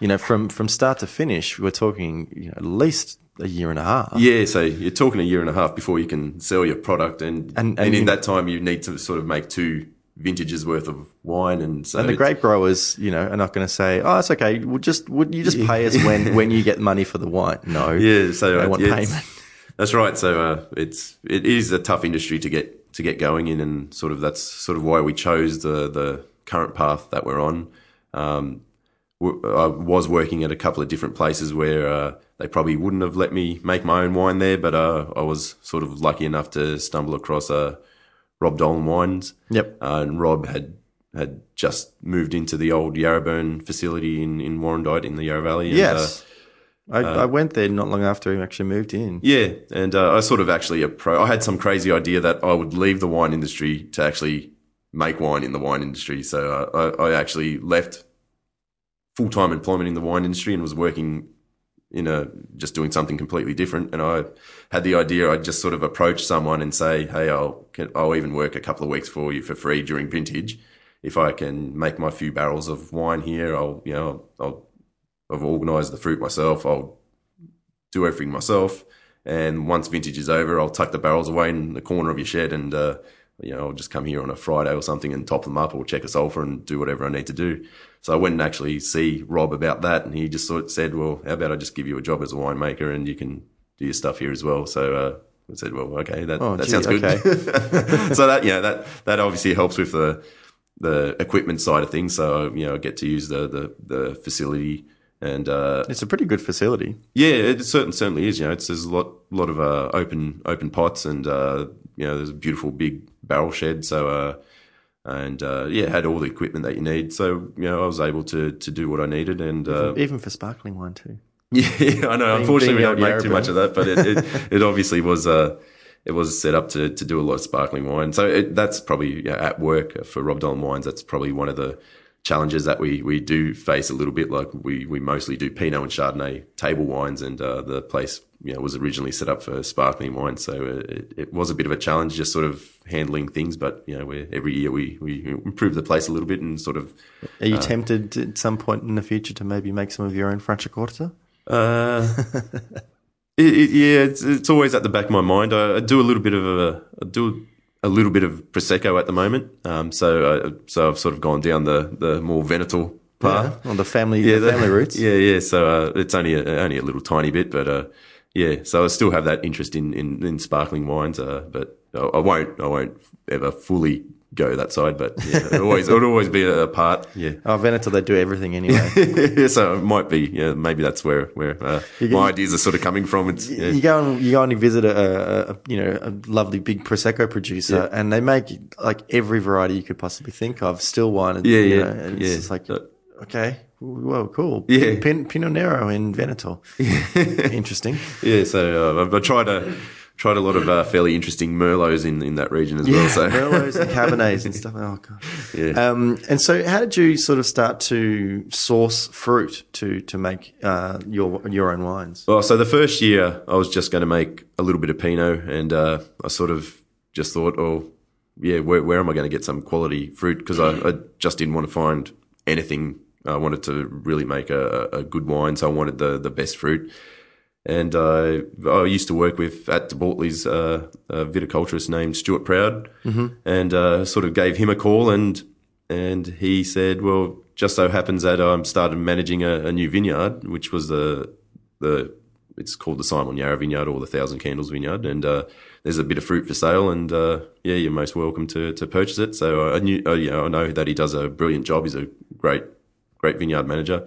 A: you know, from from start to finish, we're talking you know at least a year and a half.
B: Yeah, so you're talking a year and a half before you can sell your product, and
A: And-
B: and,
A: and
B: in
A: you-
B: that time you need to sort of make two vintages worth of wine, and so
A: And the grape growers, you know, are not going to say, "Oh, it's okay. We'll just would you just pay us when when you get money for the wine?" No,
B: yeah, so
A: they
B: uh,
A: want
B: yeah,
A: payment.
B: That's right. So uh, it's it is a tough industry to get to get going in, and sort of that's sort of why we chose the the current path that we're on. Um, I was working at a couple of different places where uh, they probably wouldn't have let me make my own wine there, but uh, I was sort of lucky enough to stumble across uh, Rob Dolan Wines.
A: Yep.
B: Uh, and Rob had had just moved into the old Yarraburn facility in in Warrandyte in the Yarra Valley. And,
A: Yes,
B: uh,
A: I, I went there not long after he actually moved in.
B: yeah, and uh, I sort of actually appro- I had some crazy idea that I would leave the wine industry to actually make wine in the wine industry. So uh, I, I actually left full time employment in the wine industry and was working in a just doing something completely different. And I had the idea I'd just sort of approach someone and say, "Hey, I'll I'll even work a couple of weeks for you for free during vintage." If I can make my few barrels of wine here, I'll you know I'll I've organised the fruit myself. I'll do everything myself. And once vintage is over, I'll tuck the barrels away in the corner of your shed, and uh, you know I'll just come here on a Friday or something and top them up, or check a sulphur and do whatever I need to do. So I went and actually see Rob about that, and he just sort of said, "Well, how about I just give you a job as a winemaker, and you can do your stuff here as well." So uh, I said, "Well, okay, that
A: Oh,
B: that
A: gee,
B: sounds good."
A: okay.
B: so that you know that that obviously helps with the the equipment side of things. So you know, I get to use the the, the facility and uh,
A: It's a pretty good facility.
B: yeah, it certain, certainly is. You know, it's there's a lot lot of uh, open open pots, and uh, you know, there's a beautiful big barrel shed. So, uh, and uh, yeah, had all the equipment that you need. So, you know, I was able to to do what I needed, and uh,
A: Even for sparkling wine too.
B: yeah, I know. Unfortunately, we don't make too much of that, but it it, it obviously was uh it was set up to to do a lot of sparkling wine. So it, that's probably yeah, at work for Rob Dolan Wines. That's probably one of the challenges that we we do face a little bit. Like we we mostly do Pinot and Chardonnay table wines, and uh, the place you know was originally set up for sparkling wine. So it, it was a bit of a challenge, just sort of handling things. But you know, we every year we we improve the place a little bit and sort of
A: Are you tempted at some point in the future to maybe make some of your own Franciacorta?
B: Uh, it, it, yeah, it's, it's always at the back of my mind. I, I do a little bit of a, I do a little bit of prosecco at the moment. Um, so, uh, so I've sort of gone down the the more Venetal path.
A: On the family, the
B: the-
A: family roots.
B: Yeah, yeah. So uh, it's only a, only a little tiny bit, but uh, yeah. So I still have that interest in in, in sparkling wines, uh, but I, I won't I won't ever fully go that side, but yeah, it always it would always be a, part. Yeah.
A: Oh, Veneto, they do everything anyway.
B: yeah, so it might be, yeah, maybe that's where where uh, my ideas are sort of coming from. It's, yeah.
A: You go and you go and you visit a, a you know a lovely big prosecco producer, and they make like every variety you could possibly think of, still wine. And,
B: Yeah,
A: you
B: yeah,
A: know, and
B: yeah.
A: it's just like okay, whoa, cool.
B: Yeah.
A: Pin, Pinot Nero in Veneto. Interesting.
B: Yeah, so uh, I've, I tried a tried a lot of uh, fairly interesting merlots in, in that region as well. So
A: Merlots and Cabernets and stuff. Oh god.
B: Yeah.
A: Um, and so, how did you sort of start to source fruit to to make uh, your your own wines?
B: Well, so the first year I was just going to make a little bit of Pinot, and uh, I sort of just thought, oh, yeah, where, where am I going to get some quality fruit? Because I, I just didn't want to find anything. I wanted to really make a, a good wine, so I wanted the, the best fruit. And uh, I used to work with at De Bortoli's uh, a viticulturist named Stuart Proud, and uh, sort of gave him a call, and and he said, well, just so happens that I'm started managing a, a new vineyard, which was the the it's called the Simon Yarra Vineyard or the Thousand Candles Vineyard, and uh, there's a bit of fruit for sale, and uh, yeah, you're most welcome to to purchase it. So I knew, uh, you know, I know that he does a brilliant job. He's a great great vineyard manager,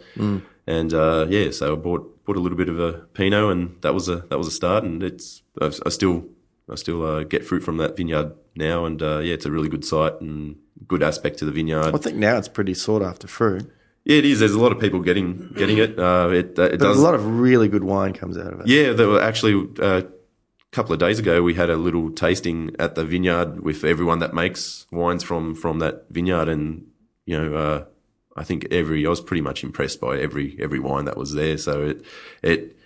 B: and uh, yeah, so I bought bought a little bit of a Pinot, and that was a that was a start, and it's I, I still I still uh, get fruit from that vineyard now, and uh, yeah, it's a really good site and good aspect to the vineyard.
A: I think now it's pretty sought after fruit.
B: Yeah, it is. There's a lot of people getting getting it. Uh, it uh, it does.
A: a lot of really good wine comes out of it.
B: Yeah, there were actually uh, a couple of days ago we had a little tasting at the vineyard with everyone that makes wines from from that vineyard, and you know, uh, I think every I was pretty much impressed by every every wine that was there. So it it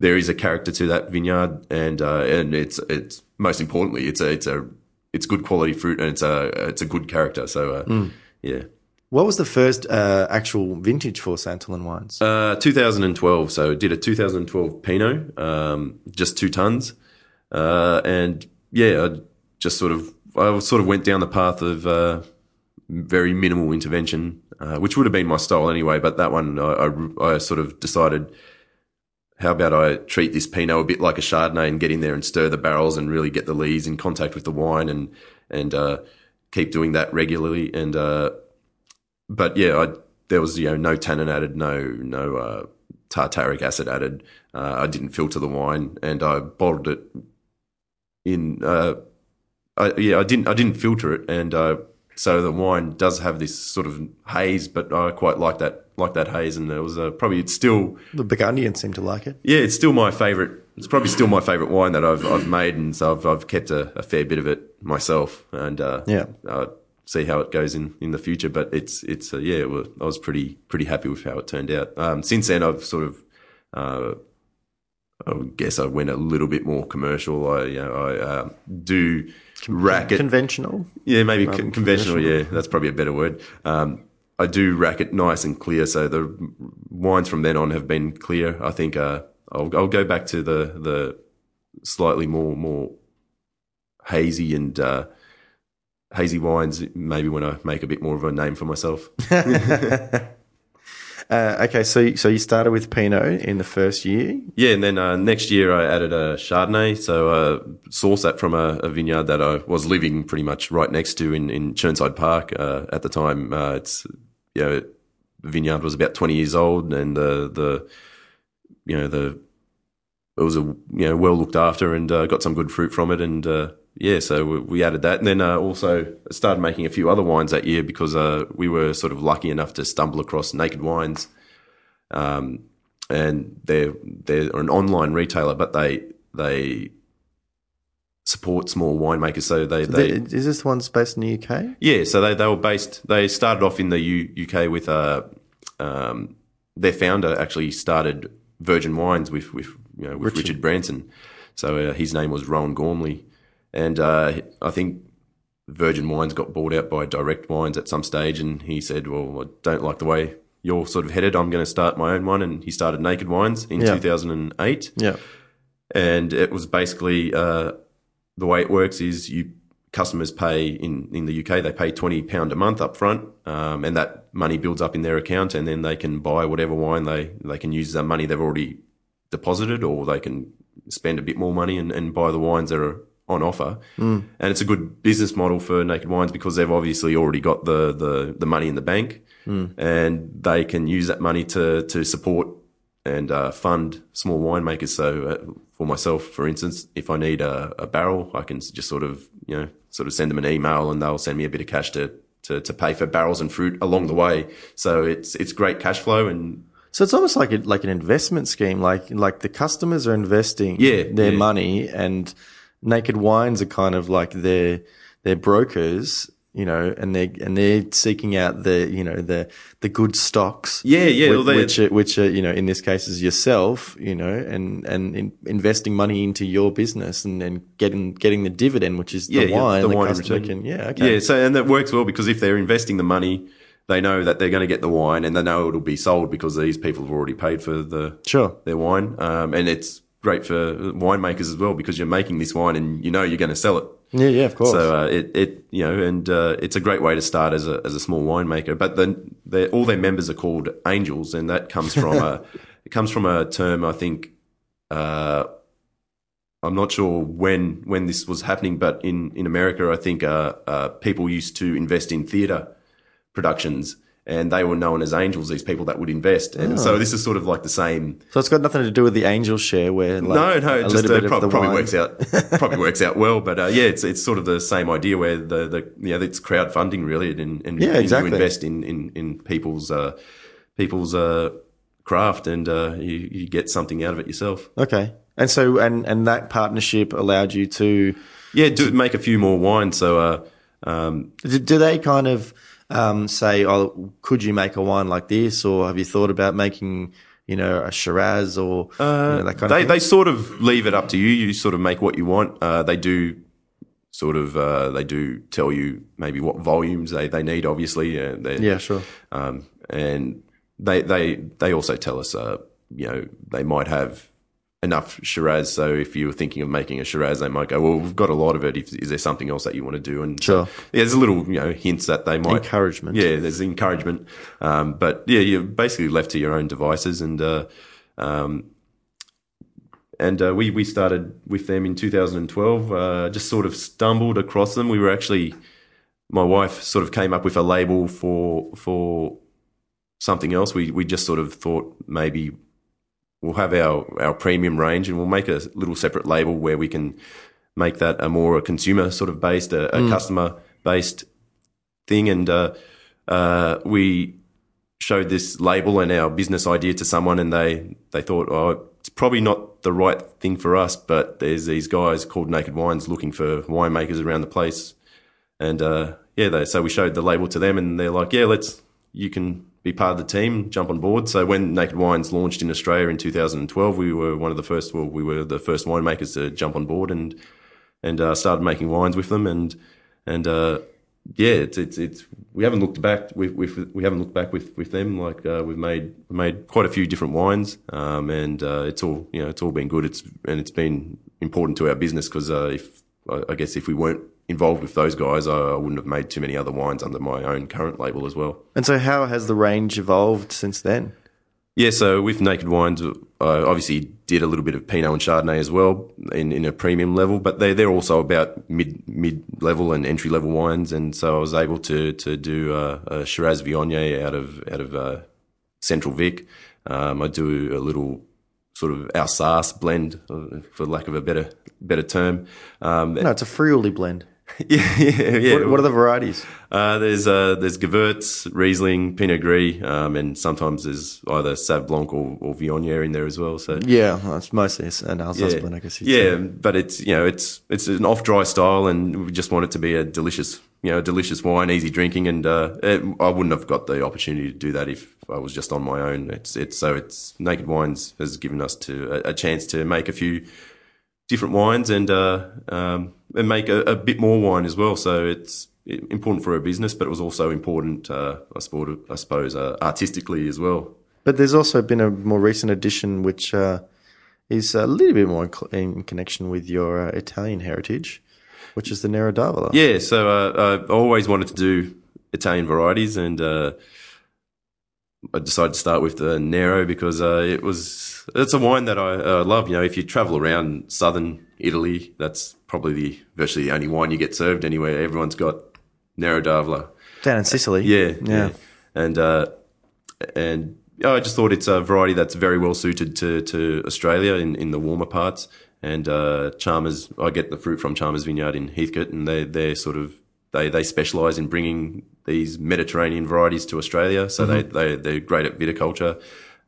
B: there is a character to that vineyard, and uh, and it's it's most importantly it's a it's a it's good quality fruit and it's a it's a good character. So uh, yeah.
A: What was the first uh, actual vintage for Santolin wines?
B: Uh, 2012. So did a 2012 Pinot, um, just two tons, uh, and yeah, I just sort of I sort of went down the path of uh, very minimal intervention, uh, which would have been my style anyway. But that one, I, I, I sort of decided. How about I treat this Pinot a bit like a Chardonnay and get in there and stir the barrels and really get the lees in contact with the wine and and uh, keep doing that regularly and uh, but yeah, I, there was you know no tannin added, no no uh, tartaric acid added. Uh, I didn't filter the wine, and I bottled it in. Uh, I, yeah, I didn't I didn't filter it, and uh, so the wine does have this sort of haze, but I quite like that like that haze, and it was uh, probably it's still
A: The Burgundians seem to like it.
B: yeah, it's still my favorite. It's probably still my favorite wine that I've I've made, and so I've I've kept a, a fair bit of it myself, and uh,
A: Yeah.
B: uh, see how it goes in, in the future. But it's it's uh, yeah, was, I was pretty pretty happy with how it turned out. Um, since then, I've sort of uh, I guess I went a little bit more commercial. I you know I uh, do rack it
A: Conventional.
B: yeah, maybe con- conventional. Yeah, that's probably a better word. Um, I do rack it nice and clear, so the wines from then on have been clear. I think uh, I'll, I'll go back to the the slightly more more hazy and uh, hazy wines. Maybe when I make a bit more of a name for myself.
A: Uh, okay, so so you started with Pinot in the first year.
B: Yeah, and then uh, next year I added a Chardonnay. So uh, sourced that from a, a vineyard that I was living pretty much right next to in, in Chirnside Park uh, at the time. Uh, it's you know the vineyard was about twenty years old, and the the you know the it was a you know well looked after, and uh, got some good fruit from it, and uh, yeah, so we, we added that, and then uh, also started making a few other wines that year because uh, we were sort of lucky enough to stumble across Naked Wines um, and they're they're an online retailer, but they they support small winemakers. So they they
A: Is this one based in the UK?
B: yeah, so they they were based. They started off in the U, UK with uh, um, their founder actually started Virgin Wines with with you know with Richard, Branson. So uh, his name was Rowan Gormley, and uh, I think Virgin Wines got bought out by Direct Wines at some stage, and he said, "Well, I don't like the way you're sort of headed. I'm going to start my own one." And he started Naked Wines in
A: Yeah.
B: 2008
A: Yeah.
B: and it was basically uh, the way it works is you customers pay in in the UK they pay twenty pound a month up front, um, and that money builds up in their account, and then they can buy whatever wine they they can use that money they've already deposited, or they can spend a bit more money and, and buy the wines that are on offer, and it's a good business model for Naked Wines because they've obviously already got the the, the money in the bank, and they can use that money to to support and uh, fund small winemakers. So uh, for myself, for instance, if I need a, a barrel, I can just sort of you know sort of send them an email and they'll send me a bit of cash to. To, to pay for barrels and fruit along the way, so it's it's great cash flow and
A: So it's almost like a, like an investment scheme. Like like the customers are investing
B: Yeah,
A: their
B: yeah.
A: money, and Naked Wines are kind of like their their brokers, you know, and they and they're seeking out the you know the the good stocks.
B: Yeah, yeah,
A: Which,
B: well,
A: which are, which are you know in this case is yourself, you know, and and in, investing money into your business and and getting getting the dividend, which is yeah, the wine. the, customer
B: return.
A: can yeah okay
B: Yeah, so and that works well because if they're investing the money, they know that they're going to get the wine and they know it'll be sold because these people have already paid for the
A: sure
B: their wine. Um, and it's great for winemakers as well because you're making this wine and you know you're going to sell it.
A: yeah yeah of course
B: So uh, it it you know and uh, it's a great way to start as a as a small winemaker. But then all their members are called angels, and that comes from a it comes from a term I think. Uh, I'm not sure when when this was happening, but in in America, I think uh, uh, people used to invest in theatre productions, and they were known as angels. These people that would invest, and so this is sort of like the same.
A: so it's got nothing to do with the angel share where like
B: No, no, it just uh, prob- probably
A: wine.
B: works out. probably works out well, but uh, yeah, it's it's sort of the same idea where the the you know it's crowdfunding really, and, and,
A: Yeah,
B: and
A: exactly.
B: you invest in in in people's uh, people's uh, craft, and uh, you you get something out of it yourself.
A: Okay. And so, and, and that partnership allowed you to,
B: Yeah, do make a few more wines. So uh, um,
A: do, do they kind of um, say, oh, could you make a wine like this? Or have you thought about making, you know, a Shiraz or you know, that kind
B: they
A: of thing?
B: they sort of leave it up to you. You sort of make what you want. Uh, they do sort of uh, they do tell you maybe what volumes they, they need. Obviously, uh, they-
A: yeah, sure.
B: um, and they they they also tell us, uh, you know, they might have enough Shiraz. So if you were thinking of making a Shiraz, they might go, well, we've got a lot of it. If, is there something else that you want to do? And
A: Sure.
B: yeah, there's a little you know hints that they might
A: Encouragement.
B: Yeah, there's encouragement, um, but yeah, you're basically left to your own devices and. Uh, um, and uh, we we started with them in 2012. Uh, just sort of stumbled across them. We were actually, my wife sort of came up with a label for for something else. We we just sort of thought maybe we'll have our our premium range and we'll make a little separate label where we can make that a more consumer sort of based, a, a customer based thing. And uh, uh, we showed this label and our business idea to someone, and they they thought, oh, it's probably not the right thing for us, but there's these guys called Naked Wines looking for winemakers around the place, and uh, yeah, they, so we showed the label to them, and they're like, yeah, let's you can be part of the team, jump on board. So when Naked Wines launched in Australia in 2012, we were one of the first, well, we were the first winemakers to jump on board and and uh, started making wines with them, and and uh, yeah, it's it's it's we haven't looked back with we haven't looked back with with them. Like uh, we've made we've made quite a few different wines, um, and uh, it's all you know it's all been good. It's and it's been important to our business because uh, if I guess if we weren't involved with those guys, I, wouldn't have made too many other wines under my own current label as well.
A: And so, how has the range evolved since then?
B: Yeah, so with Naked Wines, I obviously did a little bit of Pinot and Chardonnay as well in, in a premium level, but they're, they're also about mid mid level and entry level wines, and so I was able to to do uh, a Shiraz Viognier out of out of uh, Central Vic. Um, I do a little sort of Alsace blend, uh, for lack of a better better term. Um,
A: No, it's a Friuli blend.
B: yeah, yeah, yeah.
A: What, what are the varieties?
B: Uh, there's uh, there's Gewurz, Riesling, Pinot Gris, um, and sometimes there's either Sauv Blanc or, or Viognier in there as well. So
A: Yeah, well, it's mostly an Alsace
B: yeah,
A: blend, I guess.
B: yeah,
A: say.
B: but it's you know it's it's an off dry style, and we just want it to be a delicious you know delicious wine, easy drinking, and uh, it, I wouldn't have got the opportunity to do that if I was just on my own. It's it's so it's Naked Wines has given us to a, a chance to make a few different wines and uh, um, and make a, a bit more wine as well. So it's important for our business, but it was also important, uh, I suppose, I suppose uh, artistically as well.
A: But there's also been a more recent addition which uh, is a little bit more in, in connection with your uh, Italian heritage, which is the Nero d'Avola.
B: Yeah, so uh, I always wanted to do Italian varieties, and uh, I decided to start with the Nero because uh, it was it's a wine that I uh, love. You know, if you travel around southern Italy, that's probably the virtually the only wine you get served anywhere. Everyone's got Nero d'Avola.
A: Down in Sicily.
B: Yeah, yeah, and uh, and I just thought it's a variety that's very well suited to to Australia in in the warmer parts. And uh, Chalmers, I get the fruit from Chalmers Vineyard in Heathcote, and they they're sort of they they specialise in bringing these Mediterranean varieties to Australia. So they they they're great at viticulture.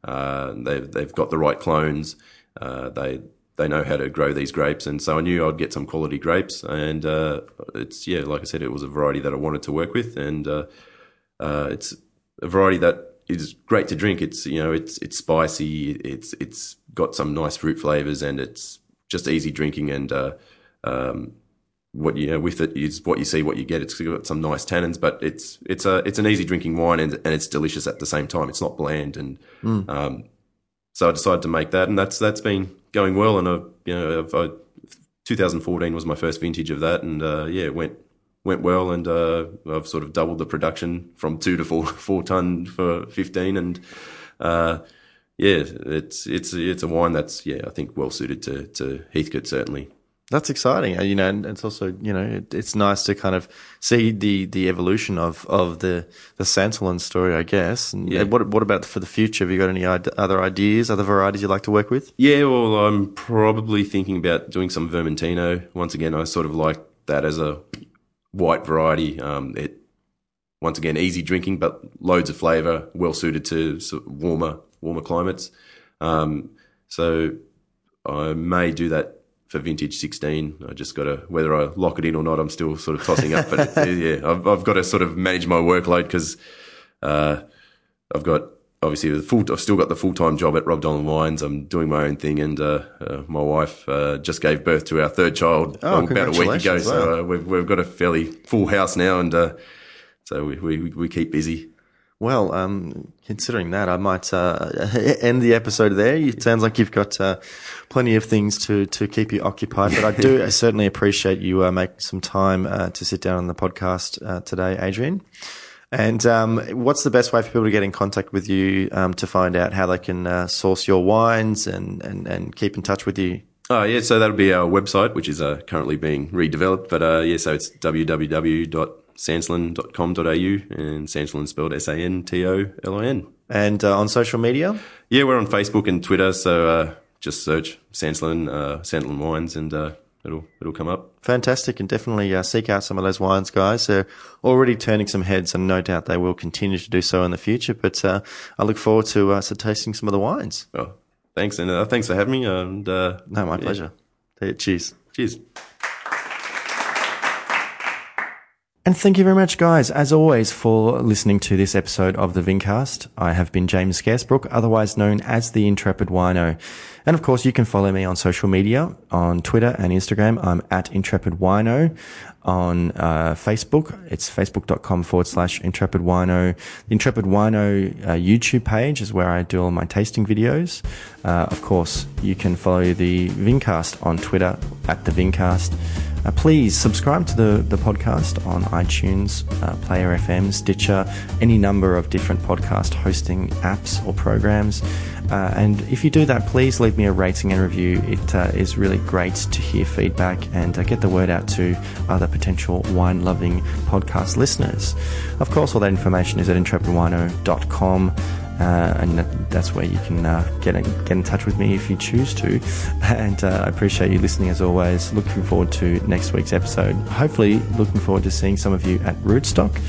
B: Uh, they've they've got the right clones. Uh, they they know how to grow these grapes, and so I knew I'd get some quality grapes. And uh, it's yeah, like I said, it was a variety that I wanted to work with, and uh, uh, it's a variety that is great to drink. It's you know it's it's spicy. It's it's got some nice fruit flavors, and it's just easy drinking. And uh, um, what you know with it is what you see, what you get. It's got some nice tannins, but it's it's a it's an easy drinking wine, and and it's delicious at the same time. It's not bland, and um, so I decided to make that, and that's that's been going well. And I, you know, I've, I, 2014 was my first vintage of that, and uh, yeah, it went went well, and uh, I've sort of doubled the production from two to four four ton for 15, and uh, yeah, it's it's it's a wine that's yeah I think well suited to to Heathcote certainly.
A: That's exciting, uh, you know, and it's also you know it, it's nice to kind of see the the evolution of of the the Santolin story, I guess. And
B: Yeah.
A: what what about for the future? Have you got any other ideas, other varieties you'd like to work with?
B: Yeah, well, I'm probably thinking about doing some Vermentino. Once again, I sort of like that as a white variety. Um, it once again easy drinking, but loads of flavour, well suited to sort of warmer warmer climates. Um, so I may do that for vintage 16. I just got to whether I lock it in or not. I'm still sort of tossing up, but yeah, I've, I've got to sort of manage my workload because uh, I've got obviously the full. I've still got the full time job at Rob Dolan Wines. I'm doing my own thing, and uh, uh, my wife uh, just gave birth to our third child
A: Oh,
B: about a week ago.
A: congratulations.
B: So uh, we've we've got a fairly full house now, and uh, so we, we we keep busy.
A: Well, um, considering that, I might uh, end the episode there. It sounds like you've got uh, plenty of things to, to keep you occupied, but I do certainly appreciate you uh, making some time uh, to sit down on the podcast uh, today, Adrian. And um, what's the best way for people to get in contact with you um, to find out how they can uh, source your wines and, and, and keep in touch with you?
B: Oh yeah, so that'll be our website, which is uh, currently being redeveloped. But uh, yeah, so it's www.santolin.com.au and Santolin spelled S A N T O L I N.
A: And uh, on social media?
B: Yeah, we're on Facebook and Twitter, so uh, just search Santolin, uh, Santolin Wines, and uh, it'll it'll come up.
A: Fantastic, and definitely uh, seek out some of those wines, guys. They're already turning some heads, and no doubt they will continue to do so in the future. But uh, I look forward to uh, to tasting some of the wines.
B: Oh, thanks, and uh, thanks for having me. And uh,
A: No, my
B: yeah,
A: pleasure. Cheers.
B: Cheers.
A: And thank you very much, guys, as always, for listening to this episode of the Vinocast. I have been James Scarcebrook, otherwise known as the Intrepid Wino. And of course, you can follow me on social media, on Twitter and Instagram. I'm at Intrepid Wino. On uh, Facebook, it's facebook.com forward slash Intrepid Wino. The Intrepid Wino uh, YouTube page is where I do all my tasting videos. Uh, of course, you can follow the Vinocast on Twitter at the Vinocast. Uh, please subscribe to the, the podcast on iTunes, uh, Player FM, Stitcher, any number of different podcast hosting apps or programs. Uh, and if you do that, please leave me a rating and review. It uh, is really great to hear feedback and uh, get the word out to other potential wine loving podcast listeners. Of course, all that information is at intrepidwino.com. Uh, and that's where you can uh, get in, get in touch with me if you choose to. And uh, I appreciate you listening as always. Looking forward to next week's episode. Hopefully, looking forward to seeing some of you at Rootstock.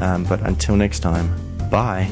A: Um, but until next time, bye.